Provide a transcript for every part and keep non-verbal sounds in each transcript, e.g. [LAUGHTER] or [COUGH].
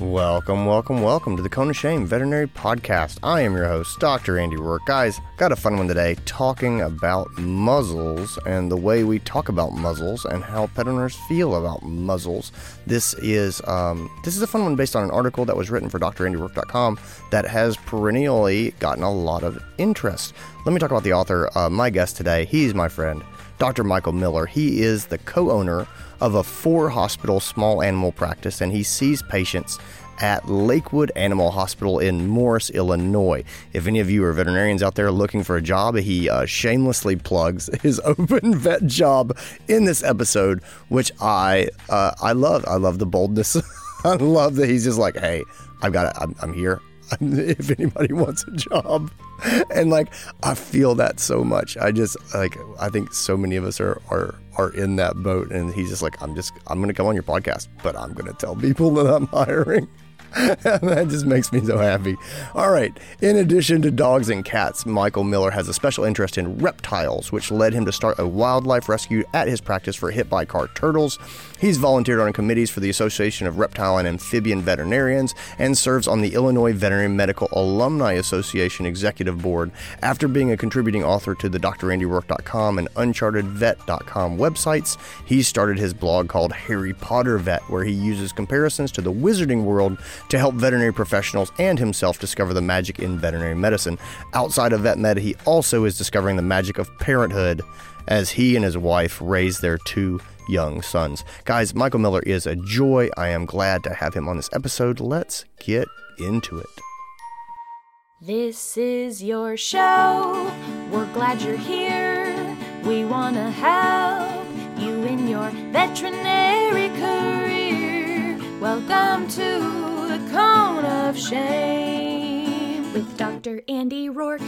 Welcome, welcome, welcome to the Cone of Shame Veterinary Podcast. I am your host, Dr. Andy Roark. Guys, got a fun one today talking about muzzles and the way we talk about muzzles and how pet owners feel about muzzles. This is um, this is a fun one based on an article that was written for DrAndyRoark.com that has perennially gotten a lot of interest. Let me talk about the author. Uh, my guest today, he's my friend, Dr. Michael Miller. He is the co-owner of a four hospital small animal practice and he sees patients at Lakewood Animal Hospital in Morris, Illinois. If any of you are veterinarians out there looking for a job, he uh, shamelessly plugs [LAUGHS] his open vet job in this episode, which I uh, I love. I love the boldness. [LAUGHS] I love that he's just like, "Hey, I've got it. I'm, I'm here. [LAUGHS] if anybody wants a job." [LAUGHS] And like, I feel that so much. I just like. I think so many of us are are are in that boat, and he's just like, "I'm just. I'm going to come on your podcast, but I'm going to tell people [LAUGHS] that I'm hiring." [LAUGHS] that just makes me so happy. All right. In addition to dogs and cats, Michael Miller has a special interest in reptiles, which led him to start a wildlife rescue at his practice for hit by car turtles. He's volunteered on committees for the Association of Reptile and Amphibian Veterinarians and serves on the Illinois Veterinary Medical Alumni Association Executive Board. After being a contributing author to the DrAndyRoark.com and UnchartedVet.com websites, he started his blog called Harry Potter Vet, where he uses comparisons to the wizarding world to help veterinary professionals and himself discover the magic in veterinary medicine. Outside of VetMed, he also is discovering the magic of parenthood as he and his wife raise their two young sons. Guys, Michael Miller is a joy. I am glad to have him on this episode. Let's get into it. This is your show. We're glad you're here. We want to help you in your veterinary career. Welcome to Cone of Shame with Dr. Andy Roark.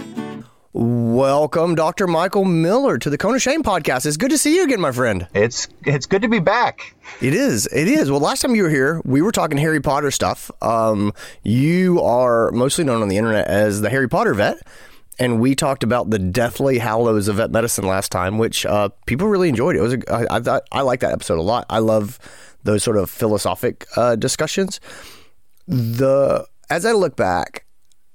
Welcome, Dr. Michael Miller, to the Cone of Shame podcast. It's good to see you again, my friend. It's it's good to be back. It is. It is. Well, last time you were here, we were talking Harry Potter stuff. Um, you are mostly known on the internet as the Harry Potter vet. And we talked about the Deathly Hallows of vet medicine last time, which uh, people really enjoyed. It was a, I, I thought I like that episode a lot. I love those sort of philosophic uh, discussions the as I look back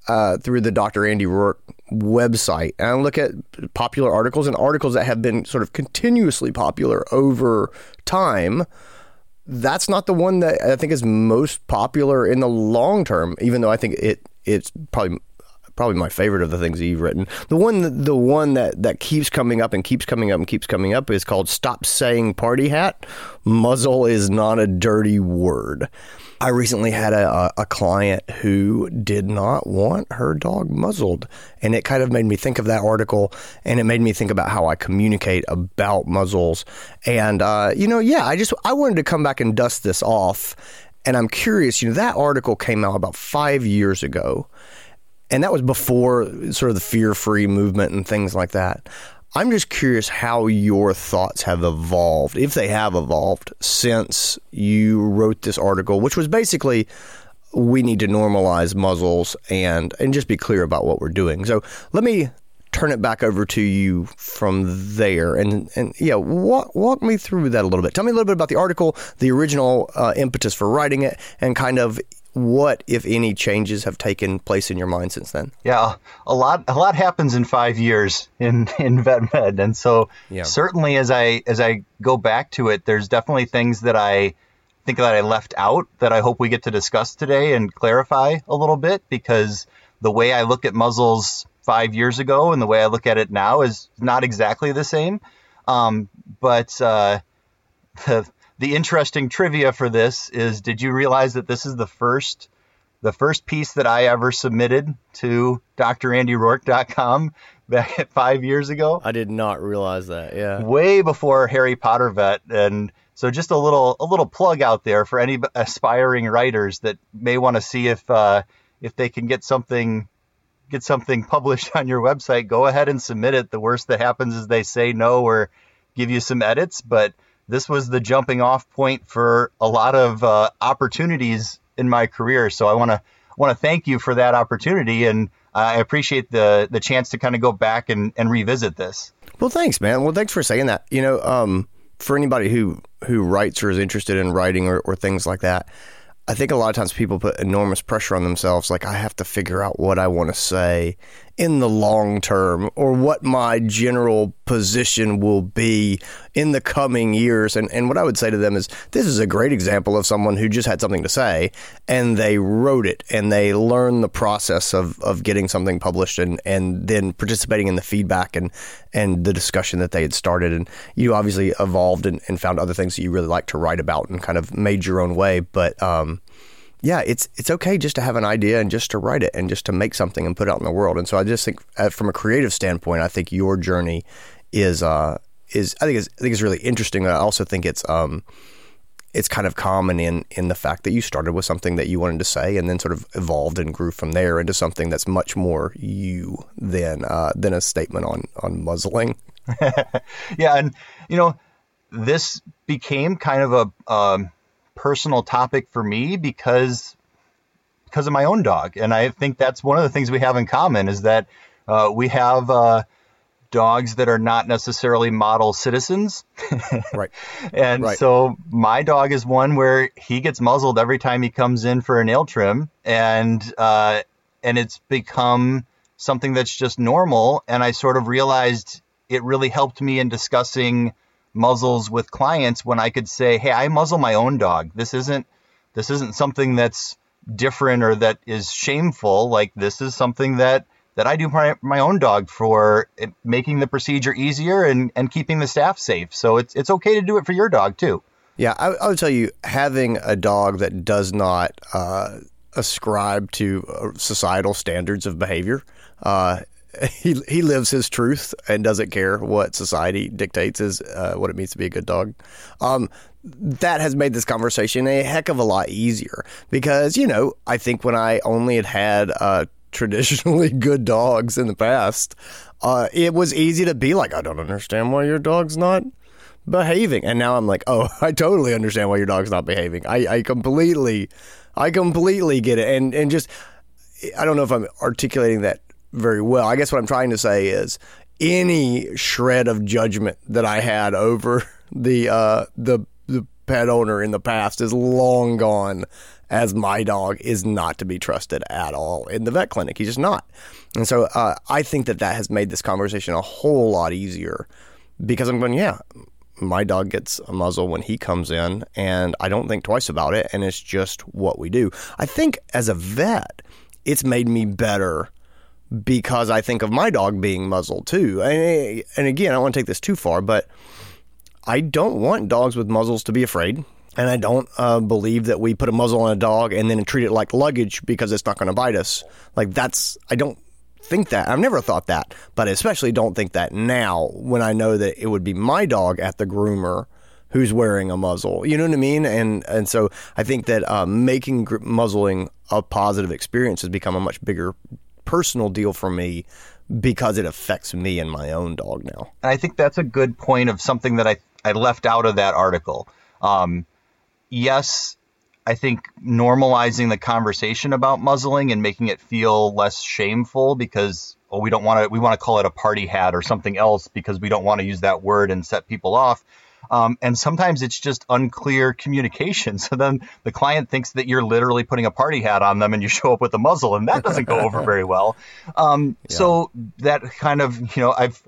uh, through the Dr. Andy Roark website and I look at popular articles and articles that have been sort of continuously popular over time, that's not the one that I think is most popular in the long term. Even though I think it it's probably probably my favorite of the things that you've written. The one the one that that keeps coming up and keeps coming up and keeps coming up is called "Stop Saying Party Hat." Muzzle is not a dirty word. I recently had a, a client who did not want her dog muzzled. And it kind of made me think of that article and it made me think about how I communicate about muzzles. And, uh, you know, yeah, I just, I wanted to come back and dust this off. And I'm curious, you know, that article came out about five years ago. And that was before sort of the fear free movement and things like that. I'm just curious how your thoughts have evolved, if they have evolved, since you wrote this article, which was basically we need to normalize muzzles and and just be clear about what we're doing. So let me turn it back over to you from there and and yeah walk walk me through that a little bit tell me a little bit about the article the original uh, impetus for writing it and kind of what, if any, changes have taken place in your mind since then? Yeah, a lot a lot happens in five years in [LAUGHS] in vet med, and so yeah. certainly as I as I go back to it, there's definitely things that I think that I left out that I hope we get to discuss today and clarify a little bit because the way I look at muzzles five years ago and the way I look at it now is not exactly the same. Um, but uh, [LAUGHS] the the interesting trivia for this is did you realize that this is the first the first piece that I ever submitted to DrAndyRoark.com [LAUGHS] back at five years ago. I did not realize that. Yeah, way before Harry Potter Vet, and so just a little a little plug out there for any aspiring writers that may want to see if uh, if they can get something get something published [LAUGHS] on your website. Go ahead and submit it. The worst that happens is they say no or give you some edits, but this was the jumping off point for a lot of uh, opportunities in my career. So I want to want to thank you for that opportunity, and I appreciate the the chance to kind of go back and, and revisit this. Well, thanks, man. Well, thanks for saying that. You know, um, for anybody who who writes or is interested in writing or, or things like that, I think a lot of times people put enormous pressure on themselves, like I have to figure out what I want to say in the long term or what my general position will be in the coming years. And, and what I would say to them is this is a great example of someone who just had something to say and they wrote it and they learned the process of, of getting something published and, and then participating in the feedback and, and the discussion that they had started. And you obviously evolved and, and found other things that you really like to write about and kind of made your own way. But, um, yeah, it's it's okay just to have an idea and just to write it and just to make something and put it out in the world. And so I just think, uh, from a creative standpoint, I think your journey is uh, is I think is I think it's really interesting. I also think it's um, it's kind of common in in the fact that you started with something that you wanted to say and then sort of evolved and grew from there into something that's much more you than uh, than a statement on on muzzling. [LAUGHS] yeah, and you know, this became kind of a um, personal topic for me because because of my own dog, and I think that's one of the things we have in common is that uh, we have uh, dogs that are not necessarily model citizens. [LAUGHS] right. And right. so my dog is one where he gets muzzled every time he comes in for a nail trim, and uh, and it's become something that's just normal. And I sort of realized it really helped me in discussing muzzles with clients when I could say, "Hey, I muzzle my own dog. This isn't this isn't something that's different or that is shameful. Like this is something that that I do my, my own dog for making the procedure easier and, and keeping the staff safe. So it's it's okay to do it for your dog too. Yeah, I, I would tell you having a dog that does not uh, ascribe to uh, societal standards of behavior uh, [LAUGHS] he he lives his truth and doesn't care what society dictates is uh, what it means to be a good dog. Um, that has made this conversation a heck of a lot easier because you know I think when I only had had uh, [LAUGHS] traditionally good dogs in the past, uh, it was easy to be like, I don't understand why your dog's not behaving, and now I'm like, oh, [LAUGHS] I totally understand why your dog's not behaving. I, I completely, I completely get it, and and just. I don't know if I'm articulating that very well. I guess what I'm trying to say is any shred of judgment that I had over [LAUGHS] the uh, the the pet owner in the past is long gone. As my dog is not to be trusted at all in the vet clinic, he's just not. And so uh, I think that that has made this conversation a whole lot easier because I'm going, yeah, my dog gets a muzzle when he comes in, and I don't think twice about it, and it's just what we do. I think as a vet, it's made me better because I think of my dog being muzzled too. And, and again, I don't want to take this too far, but I don't want dogs with muzzles to be afraid. And I don't uh, believe that we put a muzzle on a dog and then treat it like luggage because it's not going to bite us. Like that's, I don't think that. I've never thought that, but I especially don't think that now when I know that it would be my dog at the groomer who's wearing a muzzle. You know what I mean? And and so I think that uh, making gr- muzzling a positive experience has become a much bigger personal deal for me because it affects me and my own dog now. And I think that's a good point of something that I, I left out of that article. Um, yes, I think normalizing the conversation about muzzling and making it feel less shameful because well, we don't want to we want to call it a party hat or something else because we don't want to use that word and set people off. Um, and sometimes it's just unclear communication. [LAUGHS] So then the client thinks that you're literally putting a party hat on them and you [LAUGHS] show up with a muzzle, and that doesn't go over very well. Um, [LAUGHS] yeah. So that kind of, you know, I've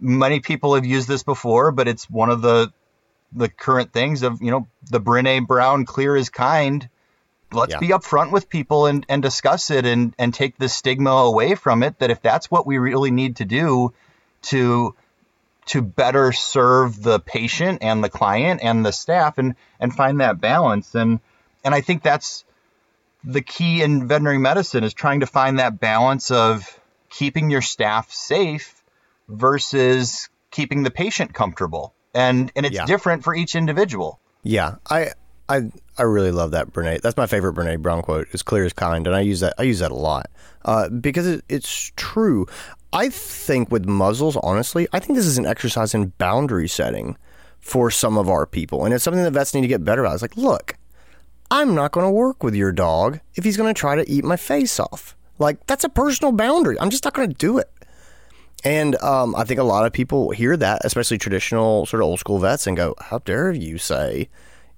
many people have used this before, but it's one of the the current things of, you know, the Brene Brown clear is kind. Let's yeah. be upfront with people and, and discuss it and, and take the stigma away from it. That if that's what we really need to do to to better serve the patient and the client and the staff and and find that balance. And and I think that's the key in veterinary medicine is trying to find that balance of keeping your staff safe versus keeping the patient comfortable. And and it's yeah. different for each individual. Yeah. I I I really love that Brene. That's my favorite Brene Brown quote. Is clear as kind, and I use that. I use that a lot uh, because it, it's true. I think with muzzles, honestly, I think this is an exercise in boundary setting for some of our people. And it's something that vets need to get better at. It's like, look, I'm not going to work with your dog if he's going to try to eat my face off. Like, that's a personal boundary. I'm just not going to do it. And um, I think a lot of people hear that, especially traditional sort of old school vets, and go, how dare you say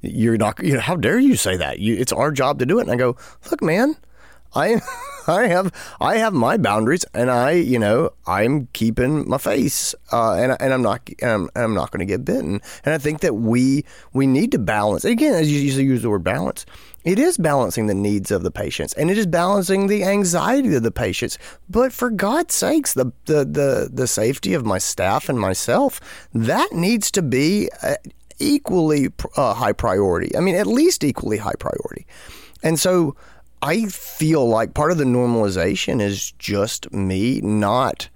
you're not, you know, how dare you say that? You, it's our job to do it. And I go, look, man, I [LAUGHS] I have I have my boundaries, and I you know I'm keeping my face, uh, and and I'm not and I'm, I'm not going to get bitten. And I think that we we need to balance. Again, as you usually use the word balance, it is balancing the needs of the patients, and it is balancing the anxiety of the patients. But for God's sakes, the the the, the safety of my staff and myself that needs to be. Equally uh, high priority. I mean, at least equally high priority. And so I feel like part of the normalization is just me not,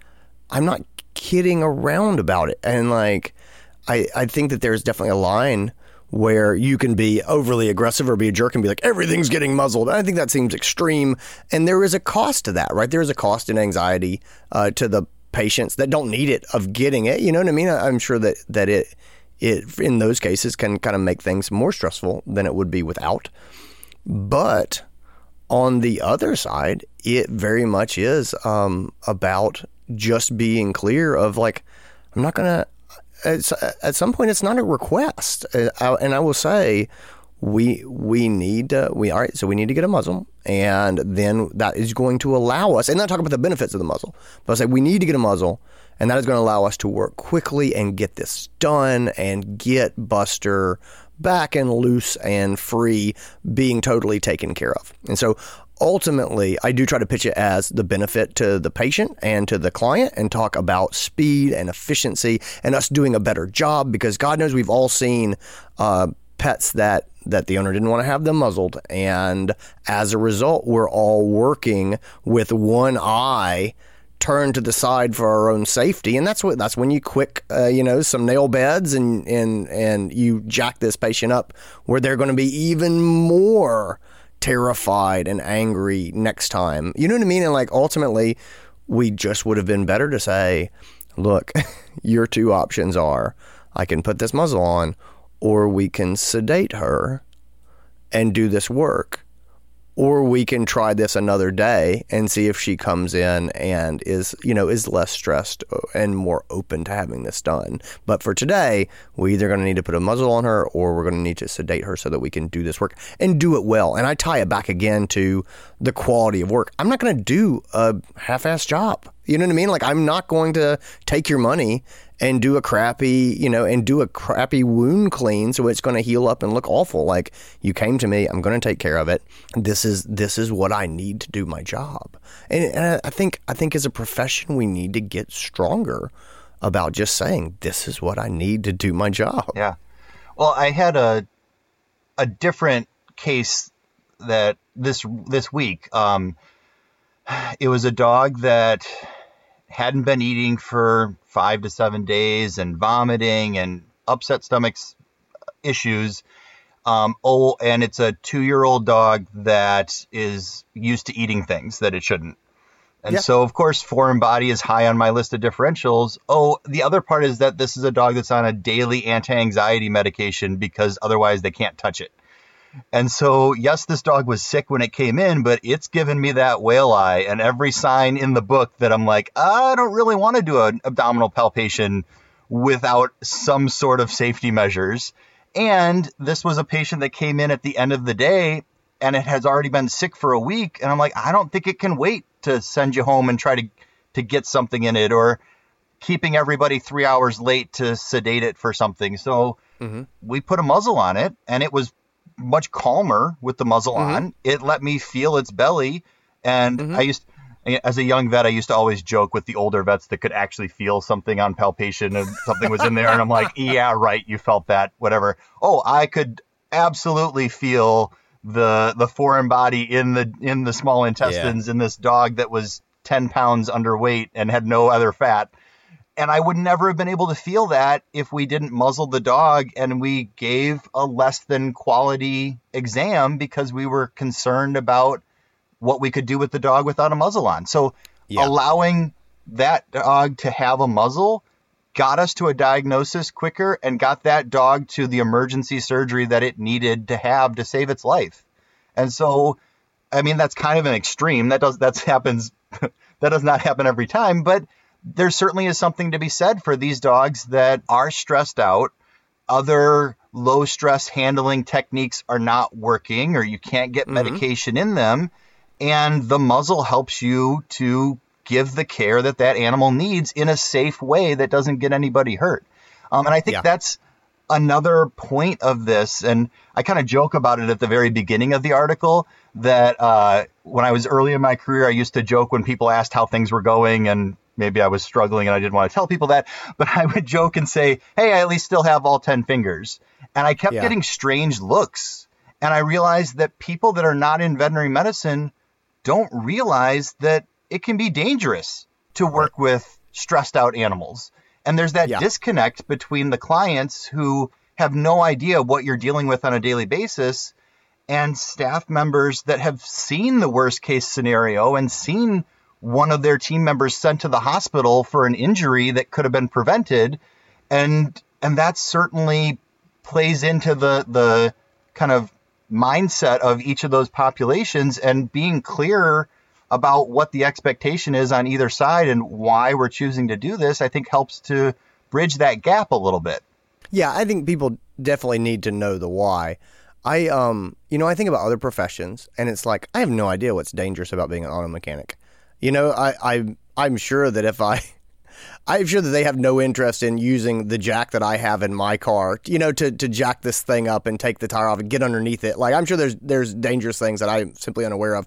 I'm not kidding around about it. And like, I, I think that there's definitely a line where you can be overly aggressive or be a jerk and be like, everything's getting muzzled. I think that seems extreme. And there is a cost to that, right? There is a cost in anxiety uh, to the patients that don't need it of getting it. You know what I mean? I'm sure that, that it, it, in those cases, can kind of make things more stressful than it would be without. But on the other side, it very much is um, about just being clear of like, I'm not going to, at some point, it's not a request. Uh, and I will say, we we need to we all right so we need to get a muzzle and then that is going to allow us and not talk about the benefits of the muzzle but I say we need to get a muzzle and that is going to allow us to work quickly and get this done and get Buster back and loose and free, being totally taken care of. And so ultimately, I do try to pitch it as the benefit to the patient and to the client and talk about speed and efficiency and us doing a better job because God knows we've all seen uh, pets that that the owner didn't want to have them muzzled and as a result we're all working with one eye turn to the side for our own safety, and that's what that's when you quick, uh, you know, some nail beds and and and you jack this patient up where they're going to be even more terrified and angry next time. You know what I mean? And like ultimately, we just would have been better to say, look, [LAUGHS] your two options are I can put this muzzle on, or we can sedate her and do this work or we can try this another day and see if she comes in and is you know is less stressed and more open to having this done. But for today we either going to need to put a muzzle on her or we're going to need to sedate her so that we can do this work and do it well. And i tie it back again to the quality of work. I'm not going to do a half-ass job. You know what i mean? Like i'm not going to take your money and do a crappy, you know, and do a crappy wound clean so it's going to heal up and look awful. Like you came to me, I'm going to take care of it. This is this is what I need to do my job. And, and I think I think as a profession we need to get stronger about just saying this is what I need to do my job. Yeah. Well, I had a a different case that this this week. Um, it was a dog that hadn't been eating for five to seven days and vomiting and upset stomachs issues. Um, oh, and it's a two year old dog that is used to eating things that it shouldn't. And yeah. so, of course, foreign body is high on my list of differentials. Oh, the other part is that this is a dog that's on a daily anti anxiety medication because otherwise they can't touch it. And so, yes, this dog was sick when it came in, but it's given me that whale eye and every sign in the book that I'm like, I don't really want to do an abdominal palpation without some sort of safety measures. And this was a patient that came in at the end of the day and it has already been sick for a week. And I'm like, I don't think it can wait to send you home and try to, to get something in it or keeping everybody three hours late to sedate it for something. So mm-hmm. we put a muzzle on it and it was much calmer with the muzzle mm-hmm. on. It let me feel its belly, and mm-hmm. I used as a young vet, I used to always joke with the older vets that could actually feel something on palpation and something was in there, and I'm like, [LAUGHS] yeah, right, you felt that, whatever. Oh, I could absolutely feel the the foreign body in the in the small intestines yeah. in this dog that was 10 pounds underweight and had no other fat and I would never have been able to feel that if we didn't muzzle the dog and we gave a less than quality exam because we were concerned about what we could do with the dog without a muzzle on. So yeah. allowing that dog to have a muzzle got us to a diagnosis quicker and got that dog to the emergency surgery that it needed to have to save its life. And so I mean that's kind of an extreme. That does that happens [LAUGHS] that does not happen every time, but there certainly is something to be said for these dogs that are stressed out other low stress handling techniques are not working or you can't get mm-hmm. medication in them. And the muzzle helps you to give the care that that animal needs in a safe way that doesn't get anybody hurt. Um, and I think yeah. that's another point of this. And I kind of joke about it at the very beginning of the article that uh, when I was early in my career, I used to joke when people asked how things were going and maybe I was struggling and I didn't want to tell people that, but I would joke and say, Hey, I at least still have all 10 fingers. And I kept yeah. getting strange looks. And I realized that people that are not in veterinary medicine don't realize that it can be dangerous to work right. with stressed out animals. And there's that yeah. disconnect between the clients who have no idea what you're dealing with on a daily basis and staff members that have seen the worst case scenario and seen one of their team members sent to the hospital for an injury that could have been prevented. And and that certainly plays into the the kind of mindset of each of those populations and being clear about what the expectation is on either side and why we're choosing to do this i think helps to bridge that gap a little bit. Yeah i think people definitely need to know the why. I um you know i think about other professions and it's like i have no idea what's dangerous about being an auto mechanic you know, I, I I'm sure that if I [LAUGHS] I'm sure that they have no interest in using the jack that I have in my car, you know, to, to jack this thing up and take the tire off and get underneath it. Like I'm sure there's there's dangerous things that I'm simply unaware of.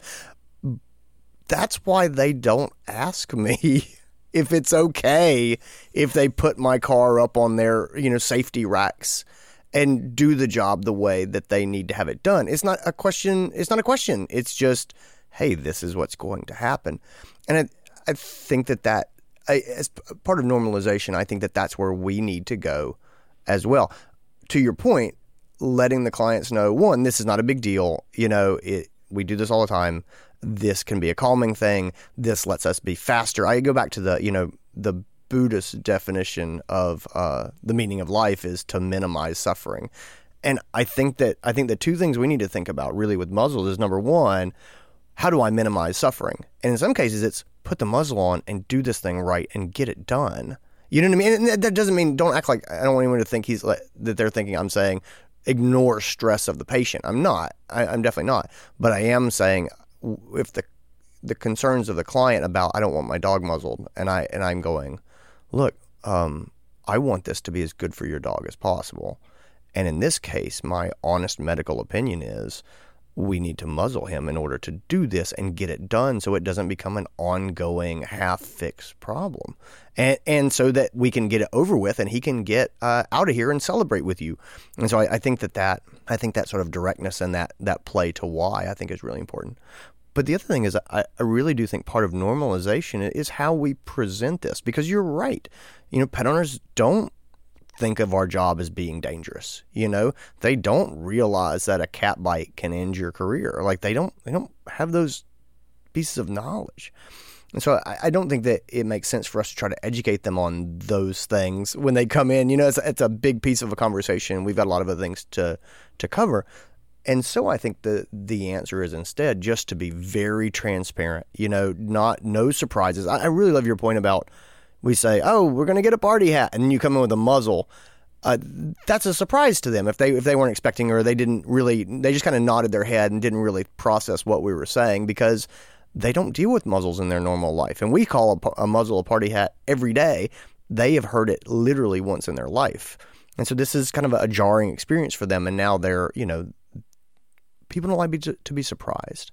That's why they don't ask me [LAUGHS] if it's okay if they put my car up on their, you know, safety racks and do the job the way that they need to have it done. It's not a question, it's not a question. It's just hey, this is what's going to happen. And I, I think that that, I, as part of normalization, I think that that's where we need to go as well. To your point, letting the clients know one, this is not a big deal. You know, it, we do this all the time. This can be a calming thing. This lets us be faster. I go back to the, you know, the Buddhist definition of uh, the meaning of life is to minimize suffering. And I think that I think the two things we need to think about really with muzzles is number one, how do I minimize suffering? And in some cases, it's put the muzzle on and do this thing right and get it done. You know what I mean? And that doesn't mean don't act like I don't want anyone to think he's like, that they're thinking I'm saying ignore stress of the patient. I'm not. I, I'm definitely not. But I am saying if the the concerns of the client about I don't want my dog muzzled, and I and I'm going, look, um, I want this to be as good for your dog as possible. And in this case, my honest medical opinion is we need to muzzle him in order to do this and get it done so it doesn't become an ongoing half fixed problem. And, and so that we can get it over with and he can get uh, out of here and celebrate with you. And so I, I think that, that I think that sort of directness and that, that play to why I think is really important. But the other thing is, I, I really do think part of normalization is how we present this because you're right. You know, pet owners don't think of our job as being dangerous. You know, they don't realize that a cat bite can end your career. Like they don't they don't have those pieces of knowledge. And so I, I don't think that it makes sense for us to try to educate them on those things when they come in. You know, it's, it's a big piece of a conversation. We've got a lot of other things to to cover. And so I think the the answer is instead just to be very transparent. You know, not no surprises. I, I really love your point about we say, "Oh, we're going to get a party hat," and you come in with a muzzle. Uh, that's a surprise to them if they if they weren't expecting or they didn't really they just kind of nodded their head and didn't really process what we were saying because they don't deal with muzzles in their normal life and we call a, a muzzle a party hat every day. They have heard it literally once in their life. And so this is kind of a jarring experience for them and now they're you know people don't like to, to be surprised.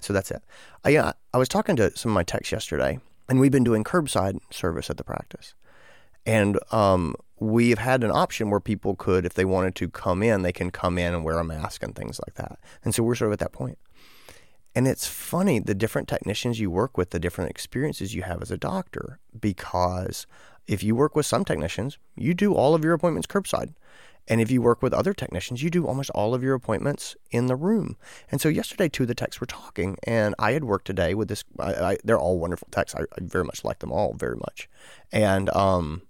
So that's it. I, uh, I was talking to some of my techs yesterday and we've been doing curbside service at the practice. And um, we've had an option where people could, if they wanted to come in, they can come in and wear a mask and things like that. And so we're sort of at that point. And it's funny the different technicians you work with, the different experiences you have as a doctor, because if you work with some technicians, you do all of your appointments curbside. And if you work with other technicians, you do almost all of your appointments in the room. And so yesterday, two of the techs were talking, and I had worked today with this. I, I, they're all wonderful techs. I, I, very much like them all very much. And um,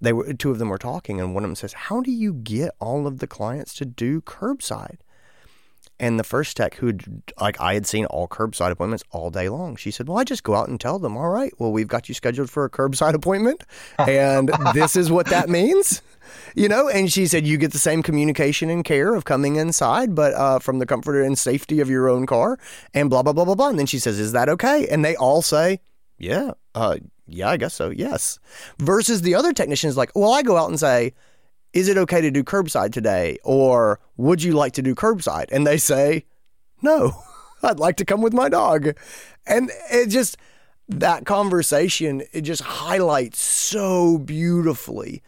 they were two of them were talking, and one of them says, "How do you get all of the clients to do curbside?" And the first tech who like I had seen all curbside appointments all day long. She said, "Well, I just go out and tell them, all right, well, we've got you scheduled for a curbside appointment, [LAUGHS] and this is what that means." You know, and she said, you get the same communication and care of coming inside, but uh, from the comfort and safety of your own car and blah, blah, blah, blah, blah. And then she says, is that okay? And they all say, yeah, uh, yeah, I guess so. Yes. Versus the other technicians like, well, I go out and say, is it okay to do curbside today? Or would you like to do curbside? And they say, no, [LAUGHS] I'd like to come with my dog. And it just, that conversation, it just highlights so beautifully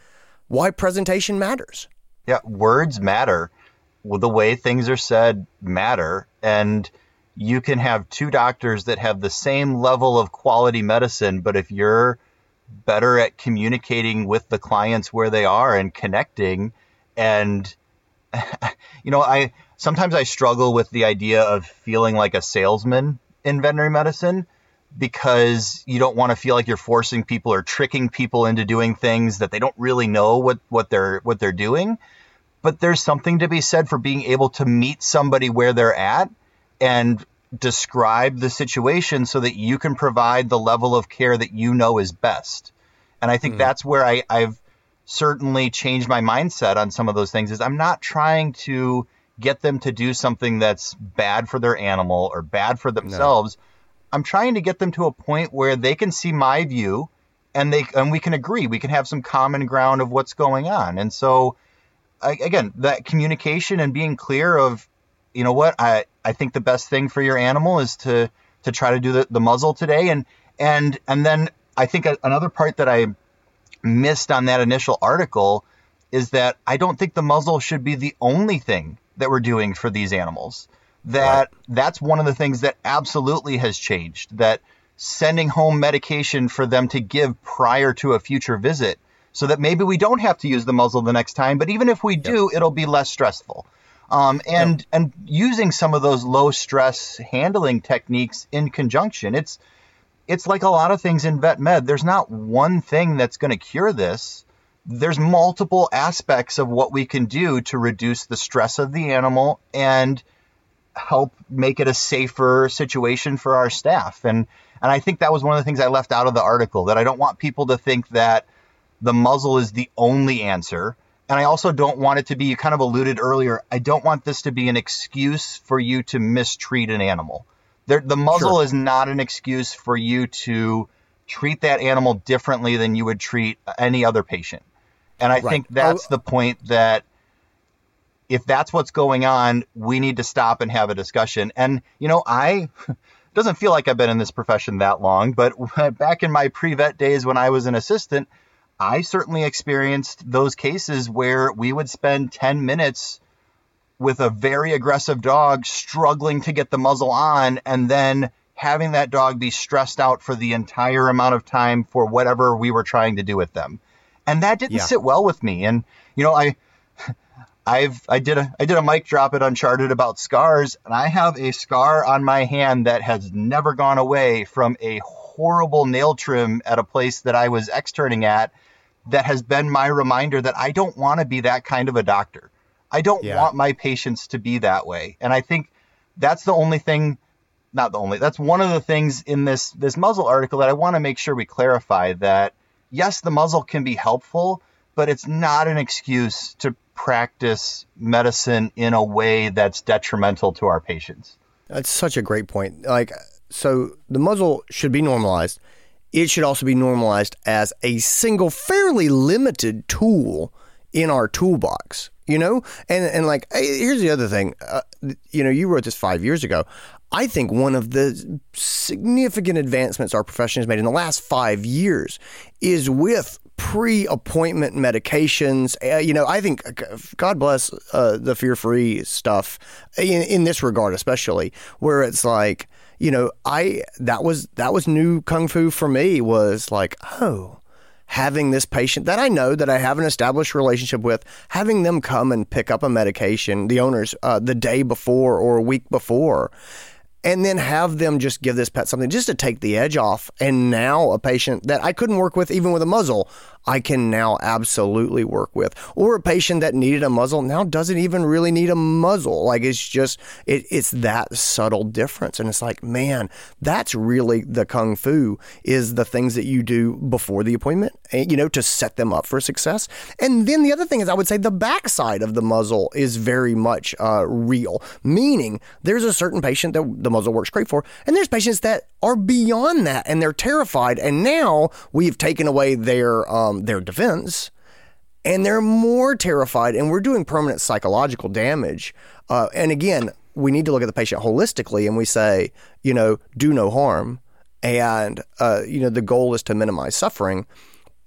why presentation matters. Yeah, words matter. Well, the way things are said matter. And you can have two doctors that have the same level of quality medicine, but if you're better at communicating with the clients where they are and connecting and [LAUGHS] you know, I sometimes I struggle with the idea of feeling like a salesman in veterinary medicine because you don't want to feel like you're forcing people or tricking people into doing things that they don't really know what, what they're what they're doing. But there's something to be said for being able to meet somebody where they're at and describe the situation so that you can provide the level of care that you know is best. And I think mm. that's where I, I've certainly changed my mindset on some of those things is I'm not trying to get them to do something that's bad for their animal or bad for themselves. No. I'm trying to get them to a point where they can see my view and they and we can agree. We can have some common ground of what's going on. And so I, again, that communication and being clear of you know what I I think the best thing for your animal is to to try to do the, the muzzle today and and and then I think another part that I missed on that initial article is that I don't think the muzzle should be the only thing that we're doing for these animals. That right. that's one of the things that absolutely has changed. That sending home medication for them to give prior to a future visit so that maybe we don't have to use the muzzle the next time, but even if we do, yep. it'll be less stressful. Um, and yep. and using some of those low stress handling techniques in conjunction. It's it's like a lot of things in vet med. There's not one thing that's going to cure this. There's multiple aspects of what we can do to reduce the stress of the animal and help make it a safer situation for our staff. And and I think that was one of the things I left out of the article that I don't want people to think that the muzzle is the only answer and I also don't want it to be, you kind of alluded earlier, I don't want this to be an excuse for you to mistreat an animal. There, the muzzle sure. is not an excuse for you to treat that animal differently than you would treat any other patient. And I right. think that's the point that if that's what's going on, we need to stop and have a discussion. And, you know, I. [LAUGHS] doesn't feel like I've been in this profession that long, but [LAUGHS] back in my pre vet days when I was an assistant, I certainly experienced those cases where we would spend 10 minutes with a very aggressive dog struggling to get the muzzle on and then having that dog be stressed out for the entire amount of time for whatever we were trying to do with them. And that didn't yeah. sit well with me. And you know, I I've I did a I did a mic drop at Uncharted about scars, and I have a scar on my hand that has never gone away from a horrible nail trim at a place that I was externing at that has been my reminder that I don't want to be that kind of a doctor. I don't yeah. want my patients to be that way. And I think that's the only thing not the only that's one of the things in this this muzzle article that I want to make sure we clarify that yes, the muzzle can be helpful, but it's not an excuse to practice medicine in a way that's detrimental to our patients. That's such a great point. Like so the muzzle should be normalized it should also be normalized as a single, fairly limited tool in our toolbox. You know, and and like here's the other thing. Uh, you know, you wrote this five years ago. I think one of the significant advancements our profession has made in the last five years is with pre-appointment medications. Uh, you know, I think uh, God bless uh, the fear-free stuff in, in this regard, especially where it's like you know, I that was that was new kung fu for me was like, oh, having this patient that I know that I have an established relationship with, having them come and pick up a medication, the owners, uh, the day before or a week before, and then have them just give this pet something just to take the edge off. And now a patient that I couldn't work with even with a muzzle, I can now absolutely work with. Or a patient that needed a muzzle now doesn't even really need a muzzle. Like it's just, it, it's that subtle difference. And it's like, man, that's really the kung fu is the things that you do before the appointment, eh, you know, to set them up for success. And then the other thing is, I would say the backside of the muzzle is very much uh, real, meaning there's a certain patient that the muzzle works great for, and there's patients that are beyond that and they're terrified. And now we've taken away their um, their defense, and they're more terrified, and we're doing permanent psychological damage. Uh, and again, we need to look at the patient holistically, and we say, you know, do no harm, and uh, you know the goal is to minimize suffering.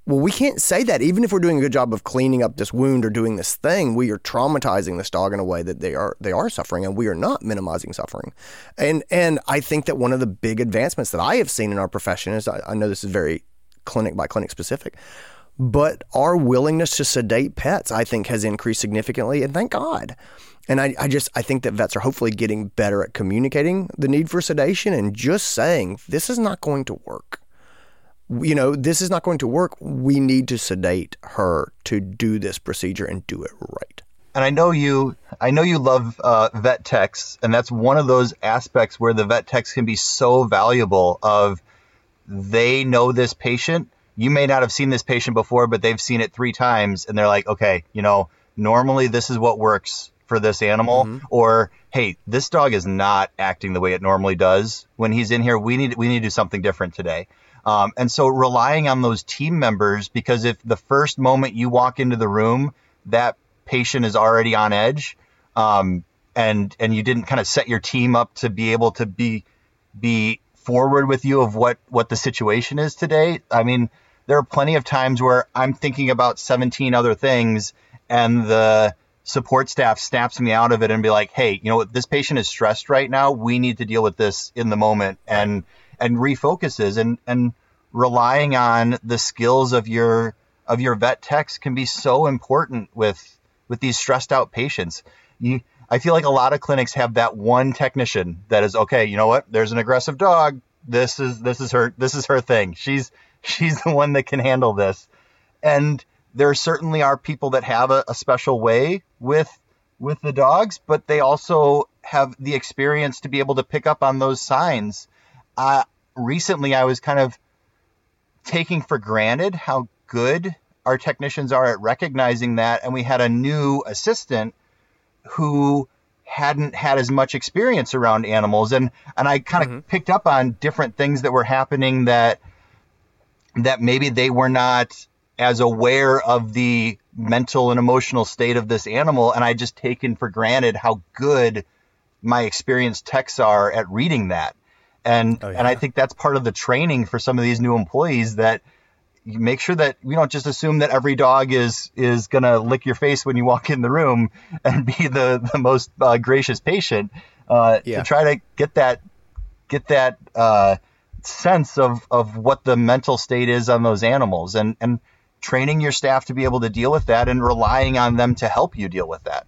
Well, we can't say that. Even if we're doing a good job of cleaning up this wound or doing this thing, we are traumatizing this dog in a way that they are they are suffering, and we are not minimizing suffering. And and I think that one of the big advancements that I have seen in our profession is I, I know this is very clinic by clinic specific, but our willingness to sedate pets, I think, has increased significantly, and thank God. And I, I just I think that vets are hopefully getting better at communicating the need for sedation and just saying this is not going to work you know, this is not going to work. We need to sedate her to do this procedure and do it right. And I know you, I know you love uh, vet techs, and that's one of those aspects where the vet techs can be so valuable. Of they know this patient. You may not have seen this patient before, but they've seen it three times, and they're like, okay, you know, normally this is what works for this animal, mm-hmm. or hey, this dog is not acting the way it normally does when he's in here. We need we need to do something different today. Um, and so relying on those team members, because if the first moment you walk into the room, that patient is already on edge, um, and and you didn't kind of set your team up to be able to be be forward with you of what what the situation is today. I mean, there are plenty of times where I'm thinking about 17 other things, and the support staff snaps me out of it and be like, "Hey, you know what? This patient is stressed right now. We need to deal with this in the moment." And and refocuses and and relying on the skills of your of your vet techs can be so important with with these stressed out patients. You I feel like a lot of clinics have that one technician that is okay, you know what? There's an aggressive dog. This is this is her this is her thing. She's she's the one that can handle this. And there certainly are people that have a, a special way with with the dogs, but they also have the experience to be able to pick up on those signs uh, recently I was kind of taking for granted how good our technicians are at recognizing that. And we had a new assistant who hadn't had as much experience around animals and and I kind of mm-hmm. picked up on different things that were happening that that maybe they were not as aware of the mental and emotional state of this animal and I just taken for granted how good my experienced techs are at reading that and oh, yeah. and I think that's part of the training for some of these new employees that make sure that we don't just assume that every dog is is gonna lick your face when you walk in the room and be the the most uh, gracious patient. Uh, yeah. To try to get that get that uh, sense of of what the mental state is on those animals and and training your staff to be able to deal with that and relying on them to help you deal with that.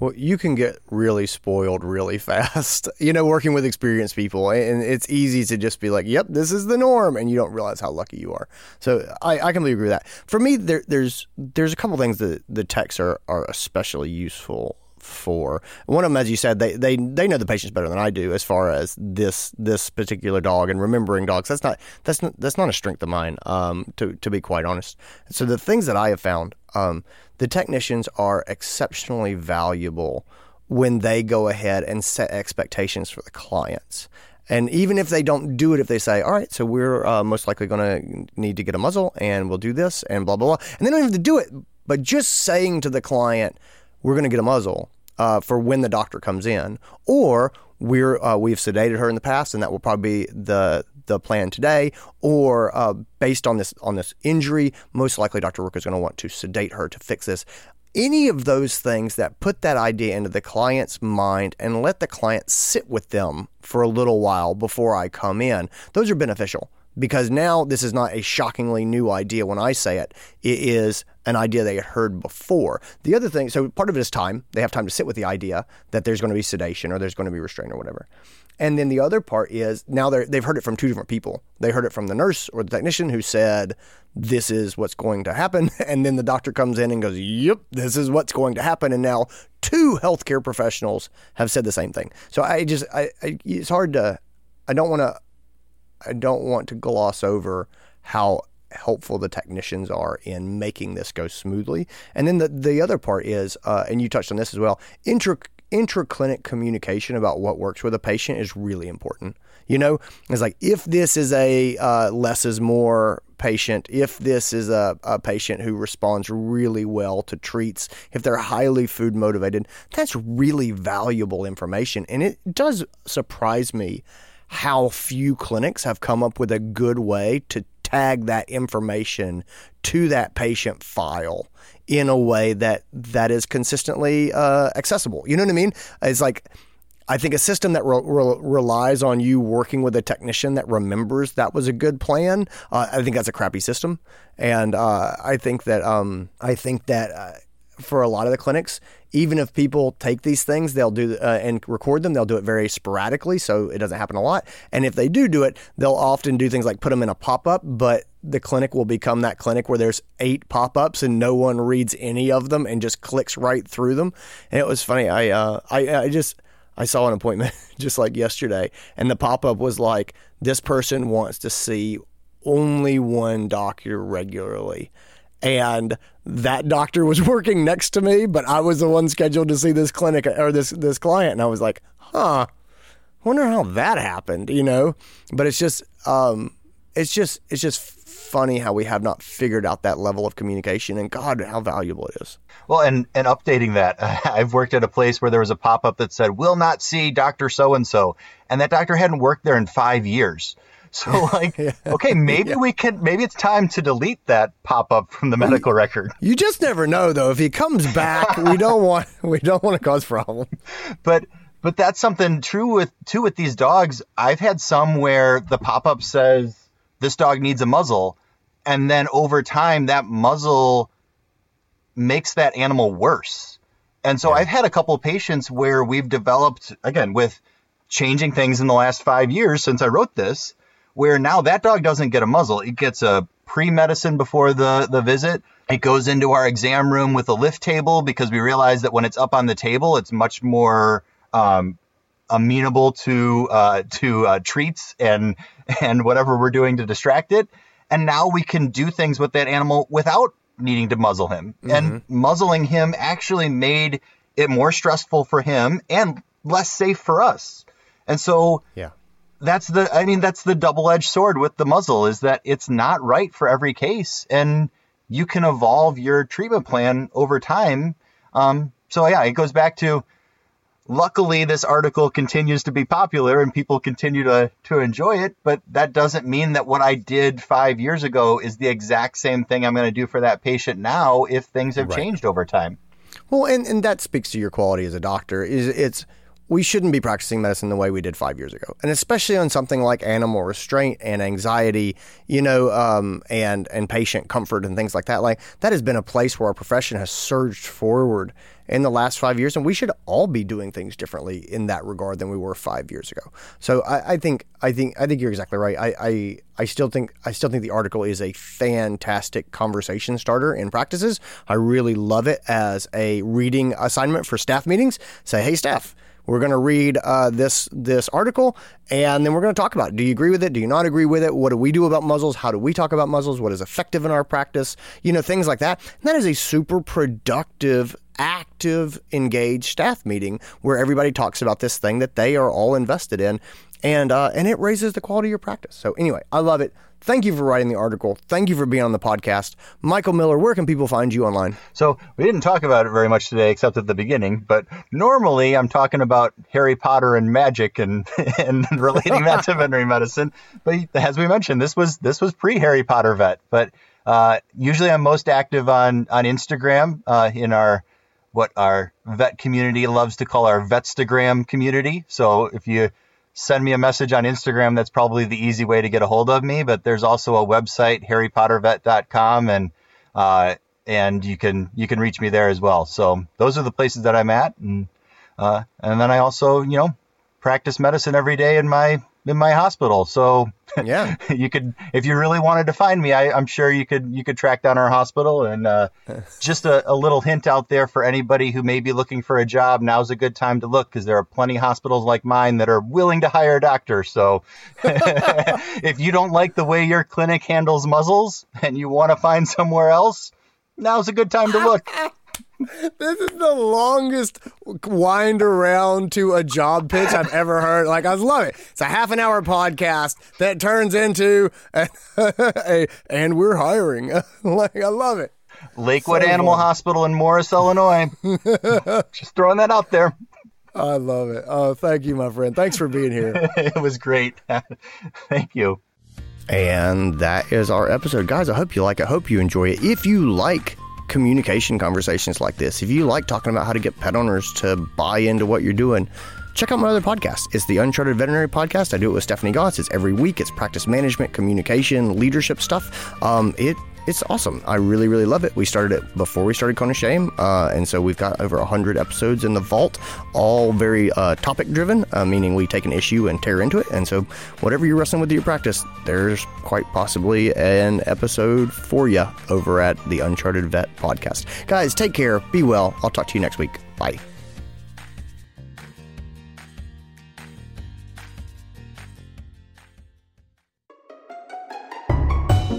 Well, you can get really spoiled really [LAUGHS] fast, you know, working with experienced people. And it's easy to just be like, yep, this is the norm. And you don't realize how lucky you are. So I, I completely agree with that. For me, there, there's there's a couple things that the techs are, are especially useful for. One of them, as you said, they, they they know the patients better than I do as far as this this particular dog and remembering dogs. That's not that's not that's not a strength of mine, um, to to be quite honest. So the things that I have found, um, the technicians are exceptionally valuable when they go ahead and set expectations for the clients. And even if they don't do it, if they say, all right, so we're uh, most likely going to need to get a muzzle and we'll do this and blah, blah, blah. And they don't have to do it, but just saying to the client, we're going to get a muzzle uh, for when the doctor comes in, or we're uh, we've sedated her in the past, and that will probably be the the plan today, or uh, based on this on this injury, most likely Dr. Roark is going to want to sedate her to fix this. Any of those things that put that idea into the client's mind and let the client sit with them for a little while before I come in, those are beneficial because now this is not a shockingly new idea when I say it. It is an idea they had heard before. The other thing, so part of it is time. They have time to sit with the idea that there's going to be sedation or there's going to be restraint or whatever. And then the other part is now they they've heard it from two different people. They heard it from the nurse or the technician who said, This is what's going to happen. [LAUGHS] And then the doctor comes in and goes, Yep, this is what's going to happen. And now two healthcare professionals have said the same thing. So I just, I, I it's hard to, I don't want to, I don't want to gloss over how helpful the technicians are in making this go smoothly. And then the, the other part is, uh, and you touched on this as well, intra intraclinic communication about what works with a patient is really important. You know, it's like if this is a uh, less is more patient, if this is a, a patient who responds really well to treats, if they're highly food motivated, that's really valuable information. And it does surprise me how few clinics have come up with a good way to tag that information to that patient file in a way that that is consistently uh, accessible. You know what I mean? It's like I think a system that re- re- relies on you working with a technician that remembers that was a good plan. Uh, I think that's a crappy system, and uh, I think that um, I think that uh, for a lot of the clinics, even if people take these things, they'll do uh, and record them. They'll do it very sporadically, so it doesn't happen a lot. And if they do do it, they'll often do things like put them in a pop up, but the clinic will become that clinic where there's eight pop-ups and no one reads any of them and just clicks right through them. And it was funny. I uh, I I just I saw an appointment [LAUGHS] just like yesterday, and the pop-up was like, "This person wants to see only one doctor regularly." And that doctor was [LAUGHS] working next to me, but I was the one scheduled to see this clinic or this this client, and I was like, "Huh, wonder how that happened," you know. But it's just, um, it's just, it's just funny how we have not figured out that level of communication and God, how valuable it is. Well, and, and updating that, [LAUGHS] I've worked at a place where there was a pop up that said, will not see Dr. So and so. And that doctor hadn't worked there in five years. So [LAUGHS] like, yeah. okay, maybe yeah. we can, maybe it's time to delete that pop up from the medical record. You just never know though. If he comes back, we [LAUGHS] don't want, we don't want to cause problems. But, but that's something true with, too, with these dogs. I've had some where the pop up says, this dog needs a muzzle and then over time that muzzle makes that animal worse. And so yeah. I've had a couple of patients where we've developed again with changing things in the last 5 years since I wrote this where now that dog doesn't get a muzzle. It gets a pre-medicine before the the visit. It goes into our exam room with a lift table because we realize that when it's up on the table, it's much more um, amenable to uh, to uh, treats and and whatever we're doing to distract it and now we can do things with that animal without needing to muzzle him. Mm-hmm. And muzzling him actually made it more stressful for him and less safe for us. And so yeah. That's the I mean that's the double-edged sword with the muzzle is that it's not right for every case and you can evolve your treatment plan over time. Um, so yeah, it goes back to luckily this article continues to be popular and people continue to, to enjoy it but that doesn't mean that what i did five years ago is the exact same thing i'm going to do for that patient now if things have right. changed over time well and, and that speaks to your quality as a doctor is it's we shouldn't be practicing medicine the way we did five years ago, and especially on something like animal restraint and anxiety, you know, um, and and patient comfort and things like that. Like that has been a place where our profession has surged forward in the last five years, and we should all be doing things differently in that regard than we were five years ago. So I, I think I think I think you're exactly right. I, I I still think I still think the article is a fantastic conversation starter in practices. I really love it as a reading assignment for staff meetings. Say, hey, staff we're going to read uh, this this article, and then we're going to talk about it. Do you agree with it? Do you not agree with it? What do we do about muzzles? How do we talk about muzzles? What is effective in our practice? You know, things like that. And that is a super productive active, engaged staff meeting where everybody talks about this thing that they are all invested in, and uh, and it raises the quality of your practice. So anyway, I love it. Thank you for writing the article. Thank you for being on the podcast. Michael Miller, where can people find you online? So, we didn't talk about it very much today, except at the beginning, but normally I'm talking about Harry Potter and magic and, [LAUGHS] and relating that to [LAUGHS] veterinary medicine. But as we mentioned, this was this was pre Harry Potter vet. But uh, usually I'm most active on, on Instagram uh, in our what our vet community loves to call our Vetstagram community. So if you send me a message on Instagram. That's probably the easy way to get a hold of me. But there's also a website, harrypottervet.com, and uh, and you can you can reach me there as well. So those are the places that I'm at, and uh, and then I also you know practice medicine every day in my in my hospital. So [LAUGHS] yeah, you could if you really wanted to find me, I, am sure you could you could track down our hospital. And uh, [LAUGHS] just a, a, little hint out there for anybody who may be looking for a job. Now's a good time to look because there are plenty of hospitals like mine that are willing to hire a doctor. So [LAUGHS] if you don't like the way your clinic handles muzzles and you want to find somewhere else, now's a good time to look. This is the longest wind around to a job pitch I've ever heard. Like, I love it. It's a half an hour podcast that turns into a, [LAUGHS] a and we're hiring. [LAUGHS] like, I love it. Lakewood so Animal fun. Hospital in Morris, Illinois. [LAUGHS] Just throwing that out there. I love it. Oh, thank you, my friend. Thanks for being here. it was great. thank you. And that is our episode. Guys, I hope you like it. I hope you enjoy it. If you like communication conversations like this. If you like talking about how to get pet owners to buy into what you're doing, check out my other podcast. It's the Uncharted Veterinary Podcast. I do it with Stephanie Goss. It's every week. It's practice management, communication, leadership stuff. Um, it it's awesome. I really, really love it. We started it before we started Cone of Shame, uh, and so we've got over 100 episodes in the vault, all very uh, topic driven, uh, meaning we take an issue and tear into it. And so, whatever you're wrestling with your practice, there's quite possibly an episode for you over at the Uncharted Vet podcast. Guys, take care, be well. I'll talk to you next week. Bye.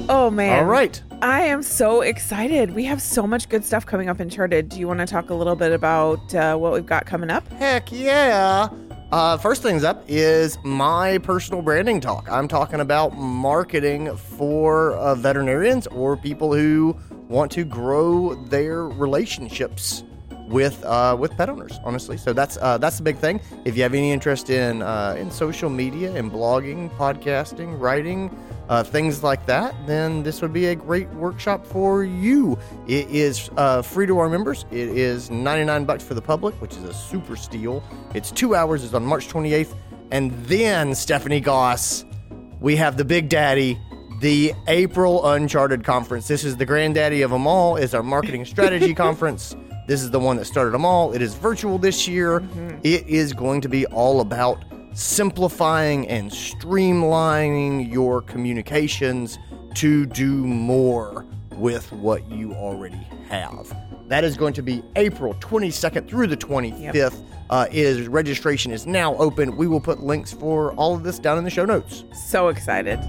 Oh man. All right. I am so excited. We have so much good stuff coming up Uncharted. Do you want to talk a little bit about uh, what we've got coming up? Heck yeah. Uh, first things up is my personal branding talk. I'm talking about marketing for uh, veterinarians or people who want to grow their relationships with uh, with pet owners. Honestly, so that's uh, that's the big thing. If you have any interest in uh, in social media in blogging, podcasting, writing uh, things like that, then this would be a great workshop for you. It is uh, free to our members. It is 99 bucks for the public, which is a super steal. It's two hours. It's on March 28th. And then, Stephanie Goss, we have the big daddy, the April Uncharted Conference. This is the granddaddy of them all. Is our marketing [LAUGHS] strategy conference. This is the one that started them all. It is virtual this year. Mm-hmm. It is going to be all about simplifying and streamlining your communications to do more with what you already have. That is going to be April 22nd through the 25th. Yep. Uh, is registration is now open. We will put links for all of this down in the show notes. So excited.